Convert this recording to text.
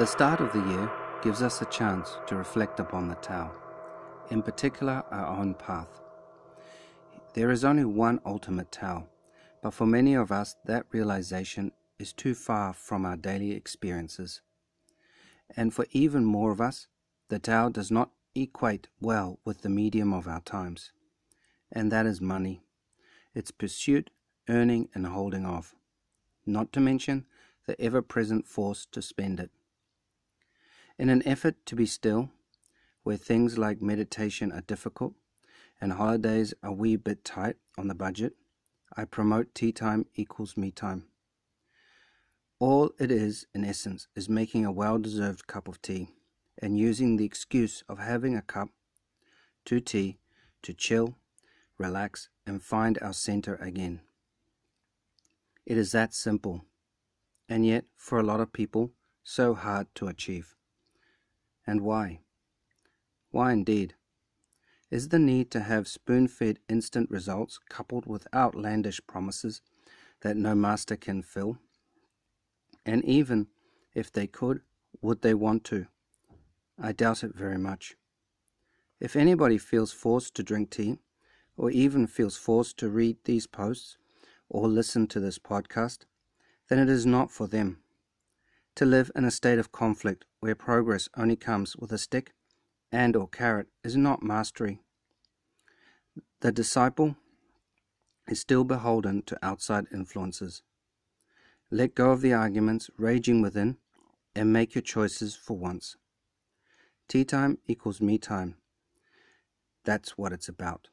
The start of the year gives us a chance to reflect upon the Tao, in particular our own path. There is only one ultimate Tao, but for many of us that realization is too far from our daily experiences. And for even more of us, the Tao does not equate well with the medium of our times, and that is money, its pursuit, earning, and holding of, not to mention the ever present force to spend it. In an effort to be still, where things like meditation are difficult and holidays a wee bit tight on the budget, I promote tea time equals me time. All it is, in essence, is making a well deserved cup of tea and using the excuse of having a cup to tea to chill, relax, and find our center again. It is that simple, and yet, for a lot of people, so hard to achieve. And why? Why indeed? Is the need to have spoon fed instant results coupled with outlandish promises that no master can fill? And even if they could, would they want to? I doubt it very much. If anybody feels forced to drink tea, or even feels forced to read these posts or listen to this podcast, then it is not for them. To live in a state of conflict where progress only comes with a stick and or carrot is not mastery. The disciple is still beholden to outside influences. Let go of the arguments raging within and make your choices for once. Tea time equals me time. That's what it's about.